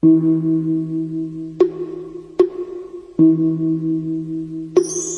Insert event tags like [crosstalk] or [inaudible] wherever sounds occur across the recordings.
Thank you.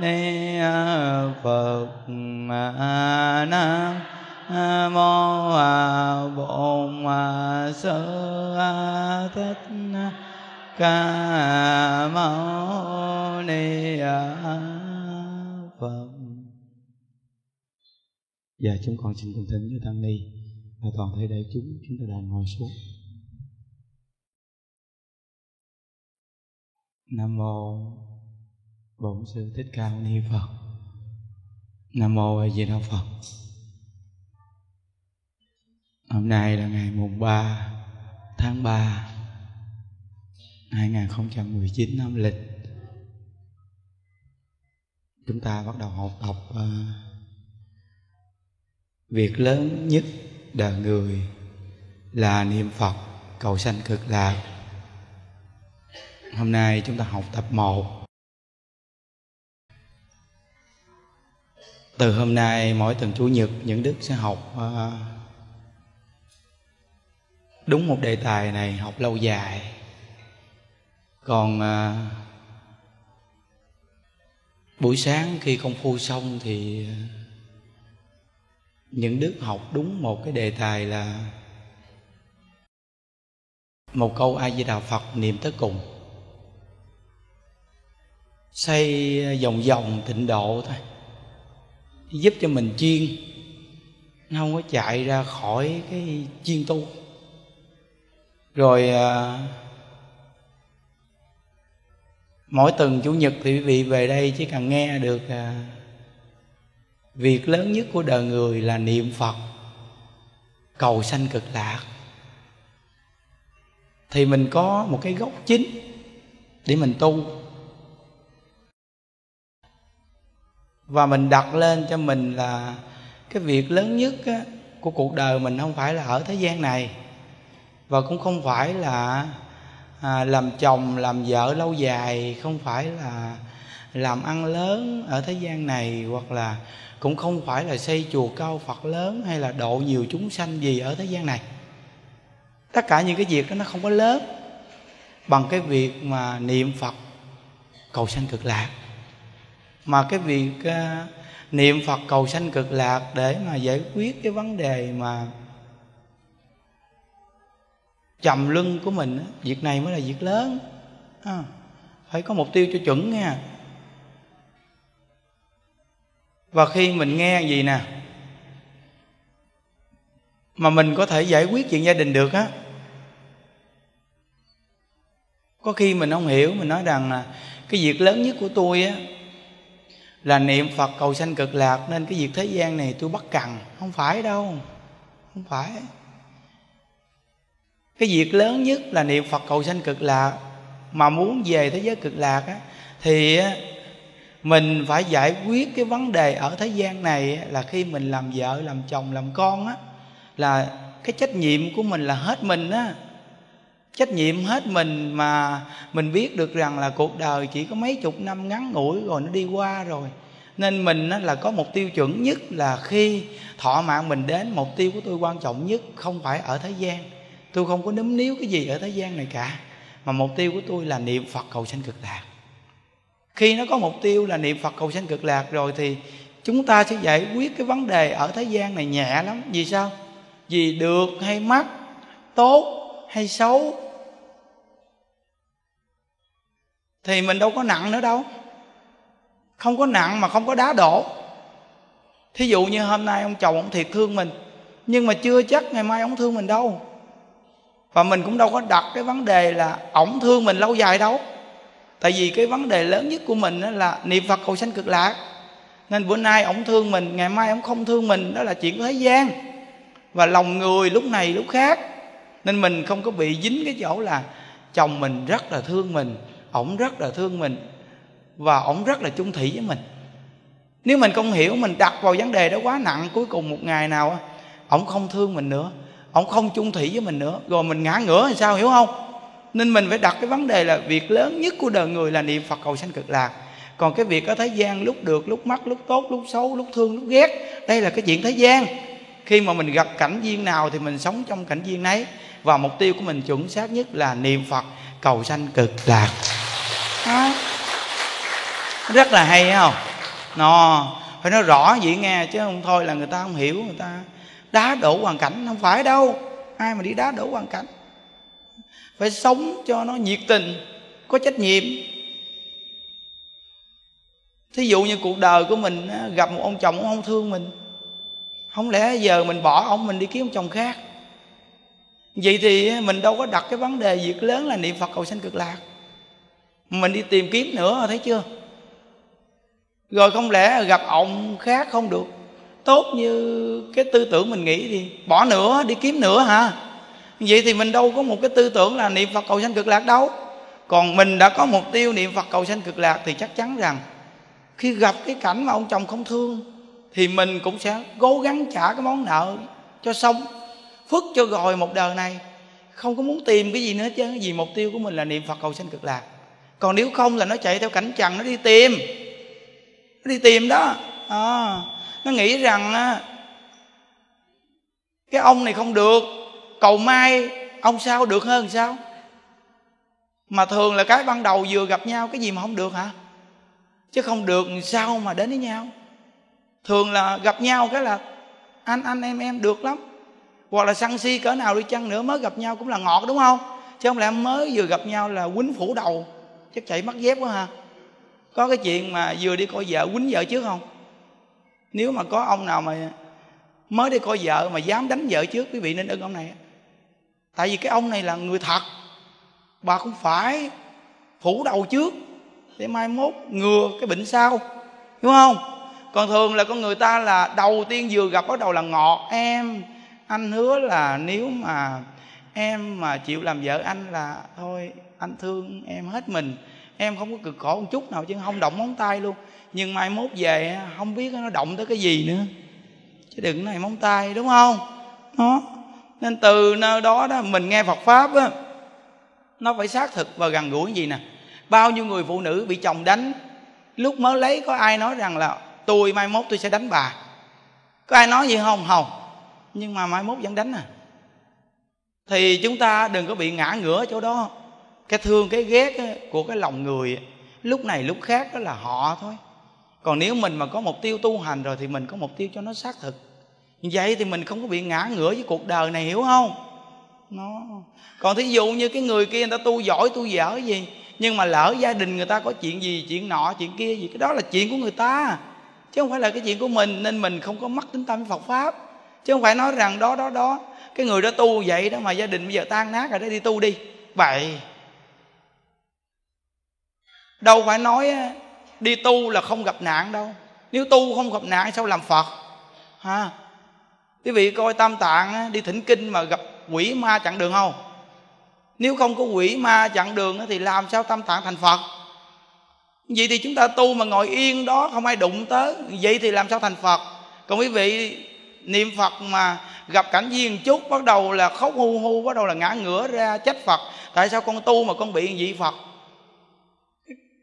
ni phật nam mô bổn sư thích ca mâu ni phật Dạ chúng con xin cùng thính với tăng ni và toàn thể đại chúng chúng ta đang ngồi xuống. Nam mô bổn sư thích ca mâu ni phật. Nam mô a di đà phật. Hôm nay là ngày mùng 3 tháng 3 2019 năm lịch. Chúng ta bắt đầu học tập uh, việc lớn nhất đời người là niệm phật cầu sanh cực lạc. Hôm nay chúng ta học tập một từ hôm nay mỗi tuần chủ nhật những đức sẽ học uh, đúng một đề tài này học lâu dài. Còn uh, buổi sáng khi công phu xong thì à, những đức học đúng một cái đề tài là một câu a di đà phật niệm tới cùng. Xây vòng vòng tịnh độ thôi giúp cho mình chuyên nó không có chạy ra khỏi cái chuyên tu rồi à, mỗi tuần chủ nhật thì quý vị về đây chỉ cần nghe được à, việc lớn nhất của đời người là niệm phật cầu sanh cực lạc. Thì mình có một cái gốc chính để mình tu. Và mình đặt lên cho mình là cái việc lớn nhất á, của cuộc đời mình không phải là ở thế gian này. Và cũng không phải là à, làm chồng làm vợ lâu dài không phải là làm ăn lớn ở thế gian này hoặc là cũng không phải là xây chùa cao phật lớn hay là độ nhiều chúng sanh gì ở thế gian này. Tất cả những cái việc đó nó không có lớn bằng cái việc mà niệm phật cầu sanh cực lạc mà cái việc uh, niệm phật cầu sanh cực lạc để mà giải quyết cái vấn đề mà trầm lưng của mình việc này mới là việc lớn. À, phải có mục tiêu cho chuẩn nha. Và khi mình nghe gì nè mà mình có thể giải quyết chuyện gia đình được á có khi mình không hiểu mình nói rằng là cái việc lớn nhất của tôi á là niệm phật cầu sanh cực lạc, nên cái việc thế gian này tôi bắt cần không phải đâu. Không phải. Cái việc lớn nhất là niệm phật cầu sanh cực lạc, mà muốn về thế giới cực lạc á, thì mình phải giải quyết cái vấn đề ở thế gian này là khi mình làm vợ, làm chồng, làm con á, là cái trách nhiệm của mình là hết mình á trách nhiệm hết mình mà mình biết được rằng là cuộc đời chỉ có mấy chục năm ngắn ngủi rồi nó đi qua rồi. Nên mình là có một tiêu chuẩn nhất là khi thọ mạng mình đến, mục tiêu của tôi quan trọng nhất không phải ở thế gian. Tôi không có nấm níu cái gì ở thế gian này cả, mà mục tiêu của tôi là niệm phật cầu sanh cực lạc. Khi nó có mục tiêu là niệm phật cầu sanh cực lạc rồi thì chúng ta sẽ giải quyết cái vấn đề ở thế gian này nhẹ lắm. Vì sao? Vì được hay mất tốt hay xấu thì mình đâu có nặng nữa đâu. Không có nặng mà không có đá đổ. Thí dụ như hôm nay ông chồng ông thiệt thương mình, nhưng mà chưa chắc ngày mai ông thương mình đâu. Và mình cũng đâu có đặt cái vấn đề là ổng thương mình lâu dài đâu. Tại vì cái vấn đề lớn nhất của mình là niệm phật cầu sanh cực lạc. Nên bữa nay ổng thương mình, ngày mai ổng không thương mình, đó là chuyện của thế gian. Và lòng người lúc này lúc khác. Nên mình không có bị dính cái chỗ là chồng mình rất là thương mình ổng rất là thương mình và ổng rất là chung thủy với mình. Nếu mình không hiểu, mình đặt vào vấn đề đó quá nặng, cuối cùng một ngày nào ổng không thương mình nữa, ổng không chung thủy với mình nữa. Rồi mình ngã ngửa thì sao, hiểu không? Nên mình phải đặt cái vấn đề là việc lớn nhất của đời người là niệm phật cầu sanh cực lạc. Còn cái việc ở thế gian lúc được, lúc mất lúc tốt, lúc xấu, lúc thương, lúc ghét, đây là cái chuyện thế gian. Khi mà mình gặp cảnh duyên nào thì mình sống trong cảnh duyên nấy và mục tiêu của mình chuẩn xác nhất là niệm phật, cầu sanh cực lạc. À. rất là hay không? Nó, phải nói rõ vậy nghe chứ không thôi là người ta không hiểu, người ta đá đổ hoàn cảnh. Không phải đâu, ai mà đi đá đổ hoàn cảnh? Phải sống cho nó nhiệt tình, có trách nhiệm. Thí dụ như cuộc đời của mình gặp một ông chồng, ông không thương mình. Không lẽ giờ mình bỏ ông mình đi kiếm ông chồng khác? Vậy thì mình đâu có đặt cái vấn đề việc lớn là niệm phật cầu sanh cực lạc. Mình đi tìm kiếm nữa, thấy chưa? Rồi không lẽ gặp ông khác không được? Tốt như cái tư tưởng mình nghĩ thì bỏ nữa, đi kiếm nữa hả? Vậy thì mình đâu có một cái tư tưởng là niệm phật cầu sanh cực lạc đâu. Còn mình đã có mục tiêu niệm phật cầu sanh cực lạc thì chắc chắn rằng khi gặp cái cảnh mà ông chồng không thương thì mình cũng sẽ cố gắng trả cái món nợ cho xong phước cho rồi một đời này. Không có muốn tìm cái gì nữa chứ vì mục tiêu của mình là niệm phật cầu sanh cực lạc. Còn nếu không là nó chạy theo cảnh trần nó đi tìm. Nó đi tìm đó. À, nó nghĩ rằng cái ông này không được cầu mai ông sao được hơn sao? Mà thường là cái ban đầu vừa gặp nhau cái gì mà không được hả? Chứ không được sao mà đến với nhau? Thường là gặp nhau cái là anh anh em em được lắm hoặc là săn si cỡ nào đi chăng nữa, mới gặp nhau cũng là ngọt, đúng không? Chứ không lẽ mới vừa gặp nhau là quýnh phủ đầu, chắc chạy mất dép quá ha. Có cái chuyện mà vừa đi coi vợ quýnh vợ trước không? Nếu mà có ông nào mà mới đi coi vợ mà dám đánh vợ trước, quý vị nên ưng ông này. Tại vì cái ông này là người thật. Bà không phải phủ đầu trước để mai mốt ngừa cái bệnh sau, đúng không? Còn thường là con người ta là đầu tiên vừa gặp bắt đầu là ngọt, em anh hứa là nếu mà em mà chịu làm vợ anh là thôi, anh thương em hết mình. Em không có cực khổ một chút nào chứ không động móng tay luôn. Nhưng mai mốt về không biết nó động tới cái gì nữa. Chứ đừng nói móng tay, đúng không? Nó nên từ nơi đó đó mình nghe phật pháp á, nó phải xác thực và gần gũi gì nè. Bao nhiêu người phụ nữ bị chồng đánh, lúc mới lấy có ai nói rằng là tôi mai mốt tôi sẽ đánh bà. Có ai nói gì không? Không nhưng mà mai mốt vẫn đánh à. Thì chúng ta đừng có bị ngã ngửa chỗ đó. Cái thương, cái ghét của cái lòng người lúc này lúc khác đó là họ thôi. Còn nếu mình mà có mục tiêu tu hành rồi thì mình có mục tiêu cho nó xác thực. Như vậy thì mình không có bị ngã ngửa với cuộc đời này, hiểu không? Nó. Còn thí dụ như cái người kia người ta tu giỏi, tu dở gì, nhưng mà lỡ gia đình người ta có chuyện gì, chuyện nọ, chuyện kia gì, cái đó là chuyện của người ta. Chứ không phải là cái chuyện của mình, nên mình không có mắc tính tâm với phật pháp chứ không phải nói rằng đó đó đó. Cái người đó tu vậy đó mà gia đình bây giờ tan nát rồi đó, đi tu đi. Vậy đâu phải nói đi tu là không gặp nạn đâu. Nếu tu không gặp nạn sao làm phật? Ha. Quý vị coi tam tạng đi thỉnh kinh mà gặp quỷ ma chặn đường không? Nếu không có quỷ ma chặn đường thì làm sao tam tạng thành phật? Vậy thì chúng ta tu mà ngồi yên đó, không ai đụng tới. Vậy thì làm sao thành phật? Còn quý vị niệm phật mà gặp cảnh duyên chút, bắt đầu là khóc hu hu, bắt đầu là ngã ngửa ra trách phật. Tại sao con tu mà con bị vị phật?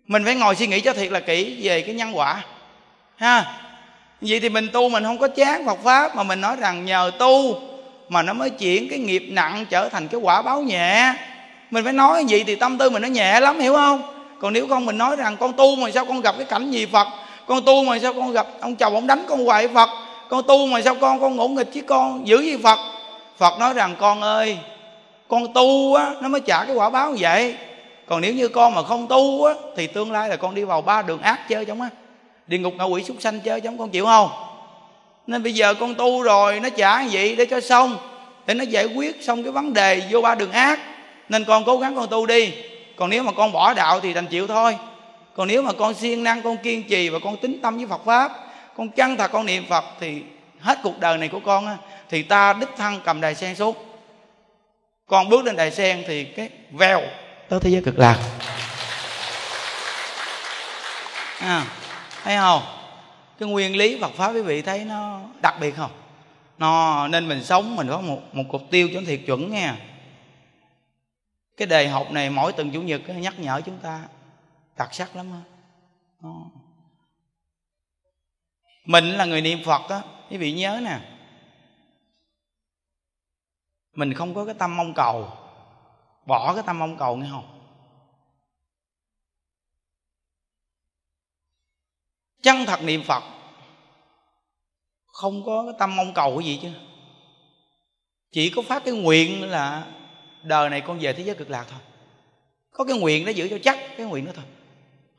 Mình phải ngồi suy nghĩ cho thiệt là kỹ về cái nhân quả, ha. Vậy thì mình tu mình không có chán Phật pháp mà mình nói rằng nhờ tu mà nó mới chuyển cái nghiệp nặng trở thành cái quả báo nhẹ. Mình phải nói vậy thì tâm tư mình nó nhẹ lắm, hiểu không? Còn nếu không mình nói rằng con tu mà sao con gặp cái cảnh gì Phật? Con tu mà sao con gặp ông chồng ông đánh con hoài Phật? Con tu mà sao con con ngỗ nghịch chứ con? Giữ gì Phật. Phật nói rằng, con ơi, con tu á, nó mới trả cái quả báo như vậy. Còn nếu như con mà không tu á, thì tương lai là con đi vào ba đường ác chơi chống á. Địa ngục ngạ quỷ súc sanh chơi chống con chịu không? Nên bây giờ con tu rồi, nó trả như vậy để cho xong. Để nó giải quyết xong cái vấn đề vô ba đường ác. Nên con cố gắng con tu đi. Còn nếu mà con bỏ đạo thì thành chịu thôi. Còn nếu mà con siêng năng, con kiên trì và con tính tâm với phật pháp con chân thật con niệm phật thì hết cuộc đời này của con á, thì ta đích thân cầm đài sen xuống. Con bước lên đài sen thì cái vèo. Tới thế giới cực lạc. À, thấy không? Cái nguyên lý Phật pháp quý vị thấy nó đặc biệt không? Nó nên mình sống mình có một một mục tiêu cho thiệt chuẩn nha. Cái đề học này mỗi tuần chủ nhật nhắc nhở chúng ta đặc sắc lắm đó mình là người niệm phật á, quý vị nhớ nè. Mình không có cái tâm mong cầu. Bỏ cái tâm mong cầu nghe không? Chân thật niệm phật. Không có cái tâm mong cầu cái gì chứ. Chỉ có phát cái nguyện là đời này con về thế giới cực lạc thôi. Có cái nguyện đó giữ cho chắc, cái nguyện đó thôi.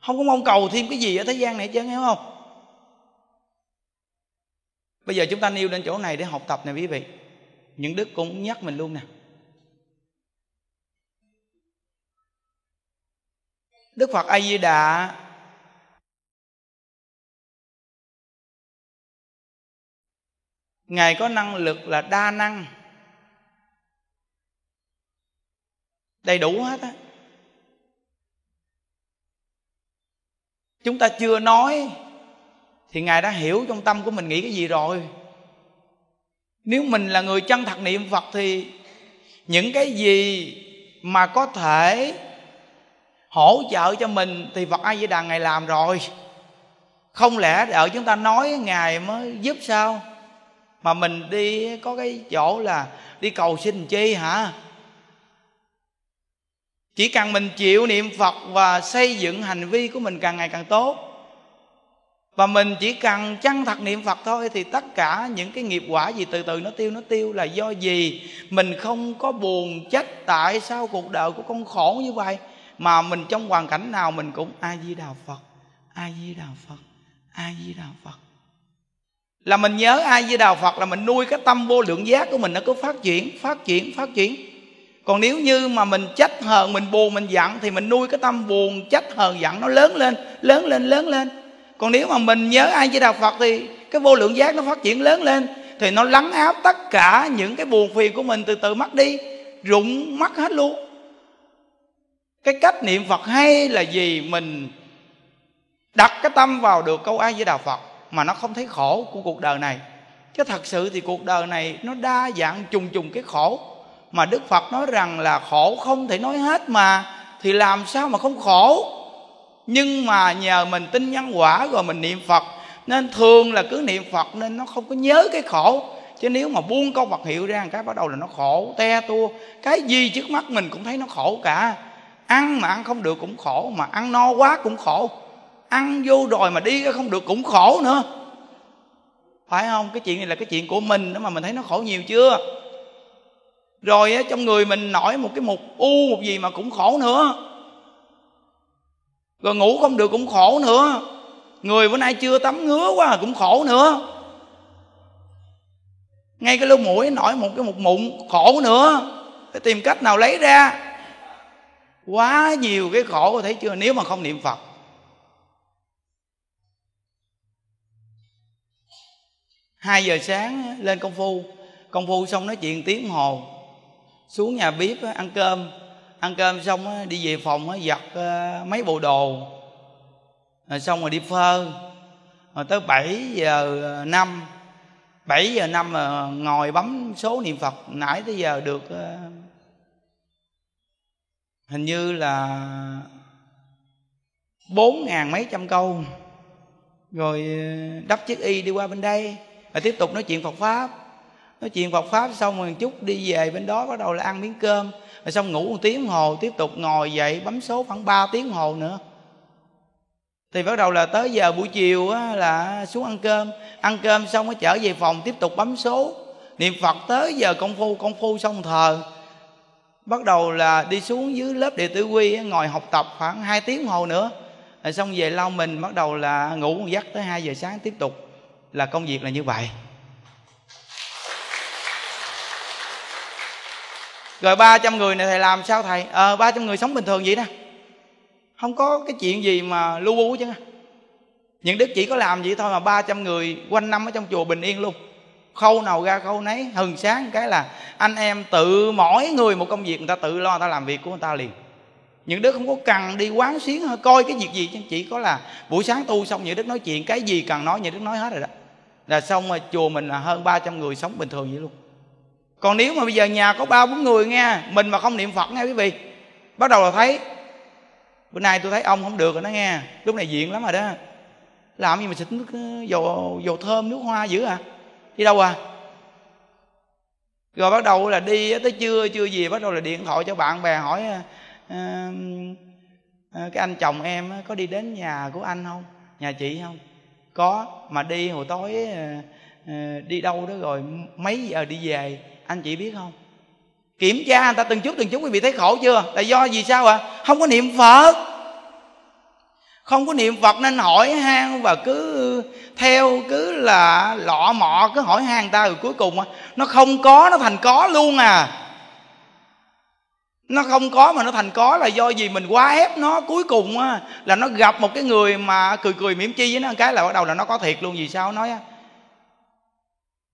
Không có mong cầu thêm cái gì ở thế gian này chứ hiểu không? Bây giờ chúng ta nêu lên chỗ này để học tập nè quý vị. Những đức cũng nhắc mình luôn nè. Đức phật a di đà ngài có năng lực là đa năng. Đầy đủ hết á. Chúng ta chưa nói thì ngài đã hiểu trong tâm của mình nghĩ cái gì rồi. Nếu mình là người chân thật niệm phật thì những cái gì mà có thể hỗ trợ cho mình thì phật a di đà ngài làm rồi. Không lẽ đợi chúng ta nói ngài mới giúp sao? Mà mình đi có cái chỗ là đi cầu xin chi hả? Chỉ cần mình chịu niệm phật và xây dựng hành vi của mình càng ngày càng tốt và mình chỉ cần chân thật niệm phật thôi thì tất cả những cái nghiệp quả gì từ từ nó tiêu nó tiêu là do gì? Mình không có buồn trách tại sao cuộc đời của con khổ như vậy? Mà mình trong hoàn cảnh nào mình cũng a di đà phật a di đà phật a di đà phật. Là mình nhớ ai di đà phật là mình nuôi cái tâm vô lượng giác của mình nó cứ phát triển phát triển phát triển. Còn nếu như mà mình trách hờn, mình buồn, mình giận thì mình nuôi cái tâm buồn trách hờn, giận nó lớn lên lớn lên lớn lên còn nếu mà mình nhớ ai với đạo phật thì cái vô lượng giác nó phát triển lớn lên, thì nó lắng áp tất cả những cái buồn phiền của mình từ từ mất đi, rụng mất hết luôn. Cái cách niệm phật hay là gì mình đặt cái tâm vào được câu ai với đạo phật mà nó không thấy khổ của cuộc đời này. Chứ thật sự thì cuộc đời này nó đa dạng trùng trùng cái khổ. Mà đức phật nói rằng là khổ không thể nói hết mà thì làm sao mà không khổ? Nhưng mà nhờ mình tin nhân quả rồi mình niệm phật, nên thường là cứ niệm phật nên nó không có nhớ cái khổ. Chứ nếu mà buông câu vật hiệu ra cái, bắt đầu là nó khổ, te tua. Cái gì trước mắt mình cũng thấy nó khổ cả. Ăn mà ăn không được cũng khổ, mà ăn no quá cũng khổ. Ăn vô rồi mà đi không được cũng khổ nữa. Phải không? Cái chuyện này là cái chuyện của mình đó mà mình thấy nó khổ nhiều chưa? Rồi trong người mình nổi một cái mục u, một gì mà cũng khổ nữa rồi ngủ không được cũng khổ nữa. Người bữa nay chưa tắm ngứa quá cũng khổ nữa. Ngay cái lỗ mũi nổi một cái một mụn khổ nữa. Phải tìm cách nào lấy ra. Quá nhiều cái khổ thấy chưa? Nếu mà không niệm phật. Hai giờ sáng lên công phu. Công phu xong nói chuyện tiếng hồ. Xuống nhà bếp ăn cơm ăn cơm xong á, đi về phòng á, giặt ờ, mấy bộ đồ. Rồi xong rồi đi phơ rồi tới 7 ờ, giờ năm. 7 giờ năm mà ngồi bấm số niệm Phật. Nãy tới giờ được ờ, hình như là bốn ngàn mấy trăm câu. Rồi đắp chiếc y đi qua bên đây. Và tiếp tục nói chuyện Phật pháp. Nói chuyện Phật pháp xong rồi chút đi về bên đó bắt đầu là ăn miếng cơm rồi xong ngủ một tiếng hồ tiếp tục ngồi dậy bấm số khoảng 3 tiếng hồ nữa. Thì bắt đầu là tới giờ buổi chiều á, là xuống ăn cơm. Ăn cơm xong mới trở về phòng tiếp tục bấm số. Niệm phật tới giờ công phu công phu xong thờ. Bắt đầu là đi xuống dưới lớp đệ tử quy ngồi học tập khoảng 2 tiếng hồ nữa. Rồi xong về lau mình bắt đầu là ngủ một giấc tới 2 giờ sáng tiếp tục. Là công việc là như vậy. Rồi 300 người này thầy làm sao thầy? Ờ à, 300 người sống bình thường vậy nè. Không có cái chuyện gì mà lu bu chứ những đức chỉ có làm vậy thôi mà 300 người quanh năm ở trong chùa bình yên luôn. Khâu nào ra khâu nấy hừng sáng cái là anh em tự mỗi người một công việc người ta tự lo người ta làm việc của người ta liền. Những đứa không có cần đi quán xuyến coi cái việc gì chứ chỉ có là buổi sáng tu xong những đức nói chuyện cái gì cần nói những đức nói hết rồi đó. Là xong rồi chùa mình là hơn 300 người sống bình thường vậy luôn còn nếu mà bây giờ nhà có ba bốn người nghe mình mà không niệm phật nghe quý vị bắt đầu là thấy bữa nay tôi thấy ông không được rồi đó nghe lúc này diện lắm rồi đó. Làm gì mà xịt nước ờ, dầu dầu thơm nước hoa dữ à? Đi đâu à? Rồi bắt đầu là đi tới trưa chưa gì bắt đầu là điện thoại cho bạn bè hỏi à, à, cái anh chồng em có đi đến nhà của anh không? Nhà chị không? Có mà đi hồi tối à, đi đâu đó rồi mấy giờ đi về? Anh chị biết không? Kiểm tra người ta từng chút từng chút, quý vị thấy khổ chưa? Là do gì sao ạ? À? không có niệm phật. Không có niệm phật nên hỏi han và cứ theo, cứ là lọ mọ, cứ hỏi han ta rồi cuối cùng nó không có, nó thành có luôn à. Nó không có mà nó thành có là do gì? Mình quá ép nó cuối cùng á, là nó gặp một cái người mà cười cười mỉm chi với nó, cái là bắt đầu là nó có thiệt luôn. Vì sao? Nói á,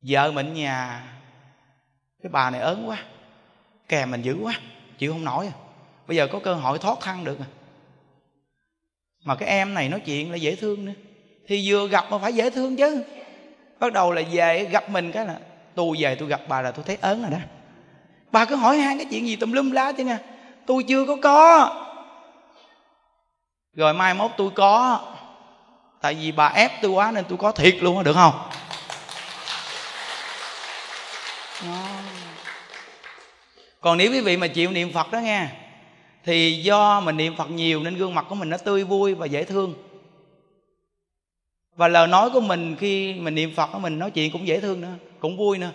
vợ mình nhà cái bà này ớn quá. Kè mình dữ quá. Chịu không nổi à. Bây giờ có cơ hội thoát thân được à. Mà cái em này nói chuyện là dễ thương nữa. Thì vừa gặp mà phải dễ thương chứ. Bắt đầu là về gặp mình cái là, tôi về tôi gặp bà là tôi thấy ớn rồi đó. Bà cứ hỏi han cái chuyện gì tùm lum lá chứ nè. Tôi chưa có có. Rồi mai mốt tôi có. Tại vì bà ép tôi quá nên tôi có thiệt luôn được không? Đó còn nếu quý vị mà chịu niệm phật đó nghe, thì do mình niệm phật nhiều nên gương mặt của mình nó tươi vui và dễ thương. Và lời nói của mình khi mình niệm phật của mình, nói chuyện cũng dễ thương nữa, cũng vui nữa.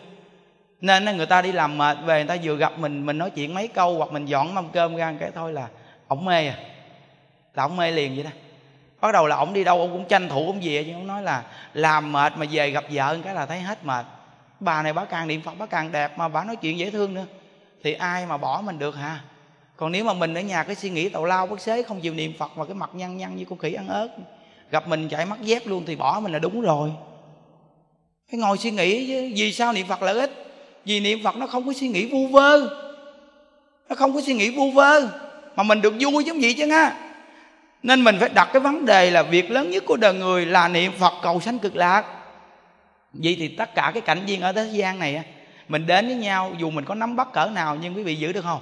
Nên người ta đi làm mệt về, người ta vừa gặp mình mình nói chuyện mấy câu hoặc mình dọn mâm cơm ra cái thôi là ổng mê à. Là ổng mê liền vậy đó. Bắt đầu là ổng đi đâu ông cũng tranh thủ ông về, chứ ông nói là làm mệt mà về gặp vợ cái là thấy hết mệt. Bà này bà càng niệm phật bà càng đẹp mà bà nói chuyện dễ thương nữa thì ai mà bỏ mình được hả? Còn nếu mà mình ở nhà cái suy nghĩ tàu lao bất xế, không chịu niệm phật mà cái mặt nhăn nhăn như con khỉ ăn ớt gặp mình chạy mắt dép luôn thì bỏ mình là đúng rồi. Phải ngồi suy nghĩ chứ, vì sao niệm phật lợi ích vì niệm phật nó không có suy nghĩ vu vơ. Nó không có suy nghĩ vu vơ. Mà mình được vui giống vậy chứ nha nên mình phải đặt cái vấn đề là việc lớn nhất của đời người là niệm phật cầu sanh cực lạc. Vậy thì tất cả cái cảnh viên ở thế gian này mình đến với nhau, dù mình có nắm bắt cỡ nào, nhưng quý vị giữ được không?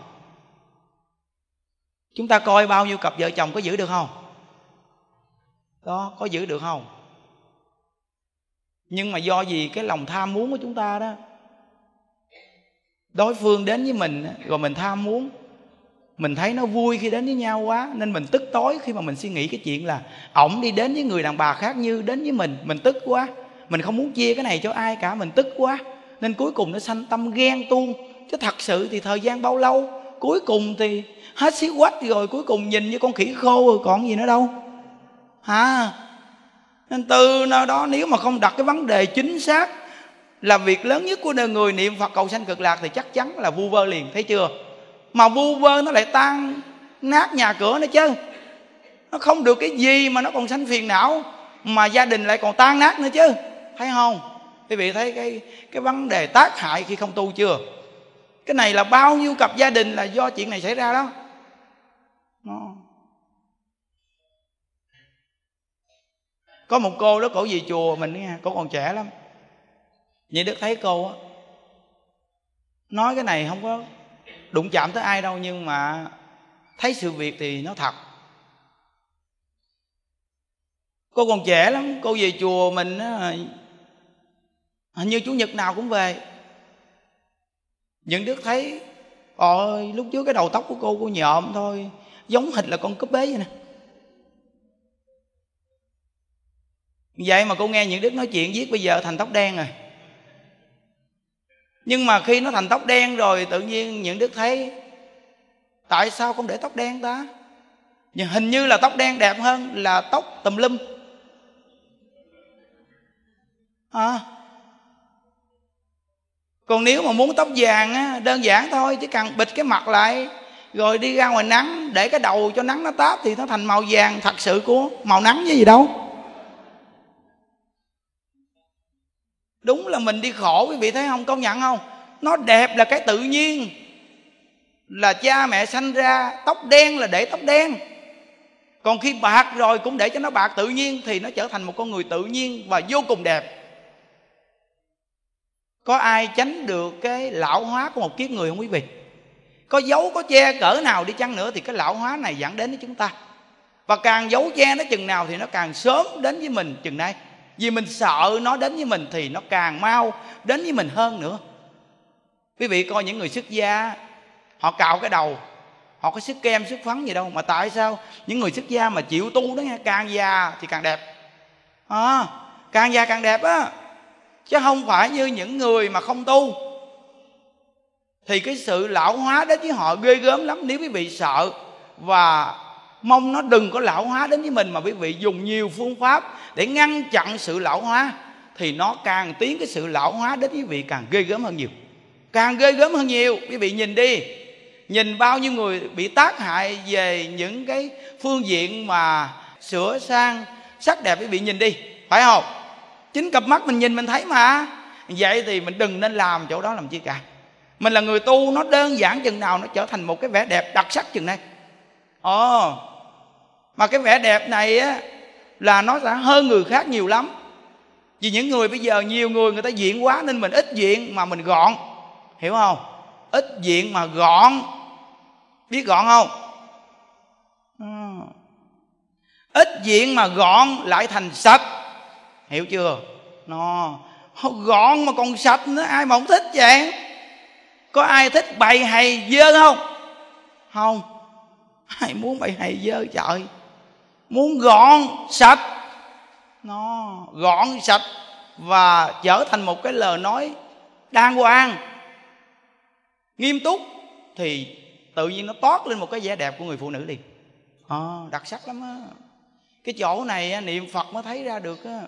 Chúng ta coi bao nhiêu cặp vợ chồng có giữ được không? Đó có giữ được không? Nhưng mà do gì cái lòng tham muốn của chúng ta đó, đối phương đến với mình rồi mình tham muốn, mình thấy nó vui khi đến với nhau quá, nên mình tức tối khi mà mình suy nghĩ cái chuyện là ổng đi đến với người đàn bà khác như đến với mình mình tức quá, mình không muốn chia cái này cho ai cả, mình tức quá nên cuối cùng nó sanh tâm ghen tuông. Chứ thật sự thì thời gian bao lâu? Cuối cùng thì hết xí quách rồi, cuối cùng nhìn như con khỉ khô rồi, còn gì nữa đâu. Hả nên từ nơi đó nếu mà không đặt cái vấn đề chính xác là việc lớn nhất của đời người niệm phật cầu sanh cực lạc thì chắc chắn là vu vơ liền, thấy chưa? Mà vu vơ nó lại tan nát nhà cửa nữa chứ. Nó không được cái gì mà nó còn sanh phiền não mà gia đình lại còn tan nát nữa chứ. Thấy không? Quý vị thấy cái cái vấn đề tác hại khi không tu chưa? Cái này là bao nhiêu cặp gia đình là do chuyện này xảy ra đó. Nó có một cô đó cổ về chùa mình nghe, cổ còn trẻ lắm. Như đức thấy cô á, nói cái này không có đụng chạm tới ai đâu, nhưng mà thấy sự việc thì nó thật. Cô còn trẻ lắm, cô về chùa mình á hình như chủ nhật nào cũng về. Những đức thấy ôi lúc trước cái đầu tóc của cô cô nhộm thôi, giống hệt là con cúp bế vậy nè. Vậy mà cô nghe những đức nói chuyện viết bây giờ thành tóc đen rồi. Nhưng mà khi nó thành tóc đen rồi, tự nhiên những đức thấy, tại sao không để tóc đen ta? Nhưng hình như là tóc đen đẹp hơn là tóc tùm lum. À còn nếu mà muốn tóc vàng á, đơn giản thôi, chỉ cần bịt cái mặt lại, rồi đi ra ngoài nắng, để cái đầu cho nắng nó táp thì nó thành màu vàng, thật sự của màu nắng với gì đâu. Đúng là mình đi khổ, quý vị thấy không? Công nhận không? Nó đẹp là cái tự nhiên. Là cha mẹ sanh ra, tóc đen là để tóc đen. Còn khi bạc rồi cũng để cho nó bạc tự nhiên thì nó trở thành một con người tự nhiên và vô cùng đẹp có ai tránh được cái lão hóa của một kiếp người không quý vị? Có giấu có che cỡ nào đi chăng nữa thì cái lão hóa này dẫn đến với chúng ta. Và càng giấu che nó chừng nào thì nó càng sớm đến với mình chừng nay. Vì mình sợ nó đến với mình thì nó càng mau đến với mình hơn nữa. Quý vị coi những người xuất gia họ cạo cái đầu họ có sức kem sức phấn gì đâu. Mà tại sao những người xuất gia mà chịu tu đó nghe càng già thì càng đẹp. À, càng già càng đẹp á chứ không phải như những người mà không tu. Thì cái sự lão hóa đến với họ ghê gớm lắm. Nếu quý vị sợ và mong nó đừng có lão hóa đến với mình mà quý vị dùng nhiều phương pháp để ngăn chặn sự lão hóa, thì nó càng tiến cái sự lão hóa đến quý vị càng ghê gớm hơn nhiều. Càng ghê gớm hơn nhiều. Quý vị nhìn đi. Nhìn bao nhiêu người bị tác hại về những cái phương diện mà sửa sang sắc đẹp, quý vị nhìn đi. Phải không? Chính cặp mắt mình nhìn mình thấy mà. Vậy thì mình đừng nên làm chỗ đó làm chi cả. Mình là người tu, nó đơn giản chừng nào nó trở thành một cái vẻ đẹp đặc sắc chừng này. Ồ, mà cái vẻ đẹp này á, là nó sẽ hơn người khác nhiều lắm. Vì những người bây giờ nhiều người người ta diện quá nên mình ít diện mà mình gọn. Hiểu không? Ít diện mà gọn. Biết gọn không? Ít diện mà gọn lại thành sạch hiểu chưa? Nó gọn mà còn sạch nữa ai mà không thích vậy? Có ai thích bày hay dơ không? Không. Ai muốn bày hay dơ trời? Muốn gọn sạch. Nó gọn sạch và trở thành một cái lời nói đàng hoàng. Nghiêm túc thì tự nhiên nó toát lên một cái vẻ đẹp của người phụ nữ liền. À, đặc sắc lắm á. Cái chỗ này niệm phật mới thấy ra được á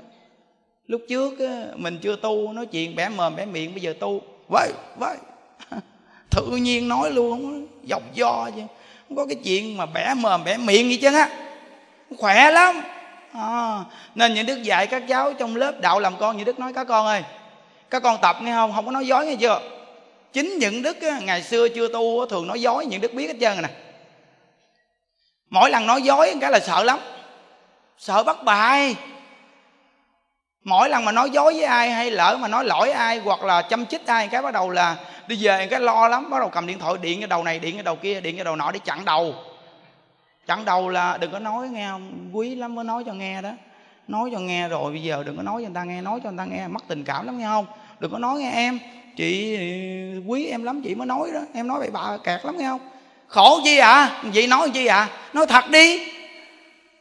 lúc trước á, mình chưa tu nói chuyện bẻ mồm bẻ miệng bây giờ tu. Vậy vậy [laughs] tự nhiên nói luôn không dọc do chứ. Không có cái chuyện mà bẻ mồm bẻ miệng gì chứ á khỏe lắm. À, nên những đức dạy các cháu trong lớp đạo làm con như đức nói các con ơi các con tập nghe không? Không có nói dối nghe chưa? Chính những đức á, ngày xưa chưa tu á, thường nói dối những đức biết hết trơn rồi nè. Mỗi lần nói dối cái là sợ lắm. Sợ bắt bài mỗi lần mà nói dối với ai hay lỡ mà nói lỗi ai hoặc là chăm chích ai cái bắt đầu là đi về cái lo lắm, bắt đầu cầm điện thoại điện cái đầu này, điện cái đầu kia, điện cái đầu nọ để chặn đầu. Chặn đầu là đừng có nói, nghe không quý lắm, mới nói cho nghe đó. Nói cho nghe rồi, bây giờ đừng có nói cho người ta nghe, nói cho người ta nghe, mất tình cảm lắm, nghe không? Đừng có nói nghe em. Chị quý em lắm, chị mới nói đó. Em nói vậy bà kẹt lắm, nghe không? Khổ chi ạ à? vậy nói chi ạ à? nói thật đi.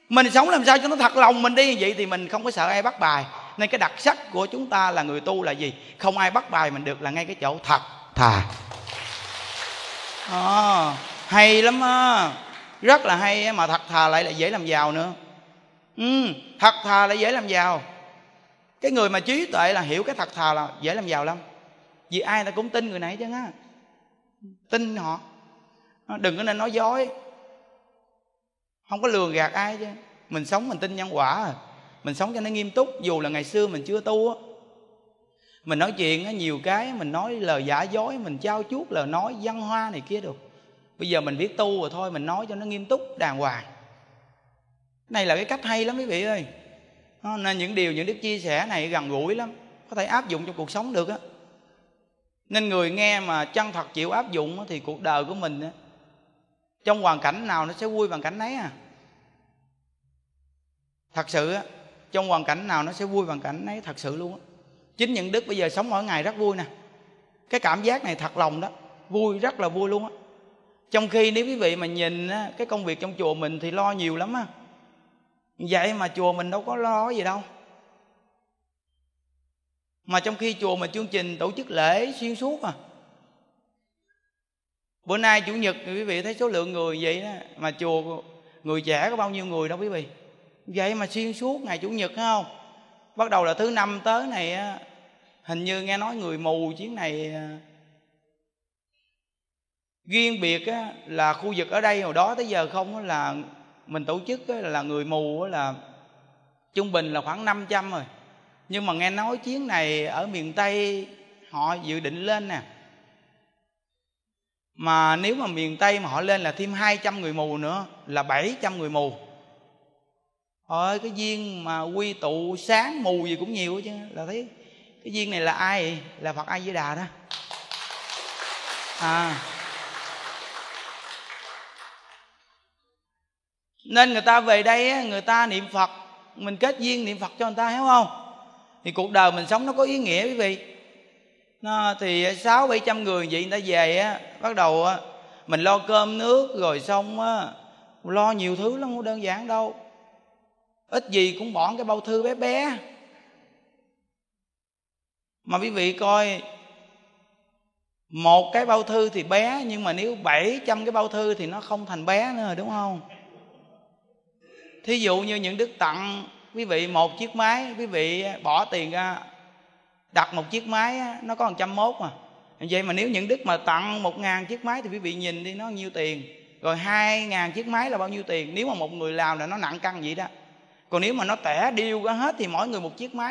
Mình sống làm sao cho nó thật lòng mình đi. Vậy thì mình không có sợ ai bắt bài nên cái đặc sắc của chúng ta là người tu là gì? Không ai bắt bài mình được là ngay cái chỗ thật. Thà. À, hay lắm á. Rất là hay mà thật thà lại là dễ làm giàu nữa. Ừ, thật thà lại dễ làm giàu. Cái người mà trí tuệ là hiểu cái thật thà là dễ làm giàu lắm. Vì ai ta cũng tin người này chứ á. Tin họ. Đừng có nên nói dối. Không có lường gạt ai chứ. Mình sống mình tin nhân quả à mình sống cho nó nghiêm túc, dù là ngày xưa mình chưa tu á. Mình nói chuyện á, nhiều cái mình nói lời giả dối, mình trao chuốt lời nói, văn hoa này kia được. Bây giờ mình biết tu rồi thôi, mình nói cho nó nghiêm túc, đàng hoàng. Này là cái cách hay lắm quý vị ơi. Nên những điều những đức chia sẻ này gần gũi lắm, có thể áp dụng trong cuộc sống được á. Nên người nghe mà chân thật chịu áp dụng thì cuộc đời của mình á, trong hoàn cảnh nào nó sẽ vui bằng cảnh ấy à. Thật sự á trong hoàn cảnh nào nó sẽ vui hoàn cảnh ấy thật sự luôn á. Chính những đức bây giờ sống mỗi ngày rất vui nè. Cái cảm giác này thật lòng đó vui rất là vui luôn á. Trong khi nếu quý vị mà nhìn á, cái công việc trong chùa mình thì lo nhiều lắm á. Vậy mà chùa mình đâu có lo gì đâu. Mà trong khi chùa mình chương trình tổ chức lễ xuyên suốt à. Bữa nay chủ nhật quý vị thấy số lượng người vậy đó mà chùa người trẻ có bao nhiêu người đâu quý vị? Vậy mà xuyên suốt ngày chủ nhật không? Bắt đầu là thứ năm tới này á hình như nghe nói người mù chuyến này à, riêng biệt á, là khu vực ở đây hồi đó tới giờ không là mình tổ chức á, là người mù á, là trung bình là khoảng 500 rồi. Nhưng mà nghe nói chuyến này ở miền tây họ dự định lên nè. Mà nếu mà miền tây mà họ lên là thêm 200 người mù nữa là 700 người mù ôi cái duyên mà quy tụ sáng mù gì cũng nhiều chứ là thấy cái duyên này là ai là phật ai di đà đó. À. Nên người ta về đây người ta niệm phật mình kết duyên niệm phật cho người ta hiểu không? Thì cuộc đời mình sống nó có ý nghĩa quý vị. Nó, thì sáu bảy trăm người vậy người ta về á bắt đầu á mình lo cơm nước rồi xong á lo nhiều thứ lắm không đơn giản đâu ít gì cũng bỏ cái bao thư bé bé. Mà quý vị coi, một cái bao thư thì bé, nhưng mà nếu 700 cái bao thư thì nó không thành bé nữa rồi đúng không? Thí dụ như những đức tặng quý vị một chiếc máy, quý vị bỏ tiền ra, đặt một chiếc máy nó có một trăm mốt mà. Vậy mà nếu những đức mà tặng một ngàn chiếc máy thì quý vị nhìn đi, nó nhiêu tiền? Rồi hai ngàn chiếc máy là bao nhiêu tiền? Nếu mà một người làm là nó nặng cân vậy đó còn nếu mà nó tẻ điêu ra hết thì mỗi người một chiếc máy.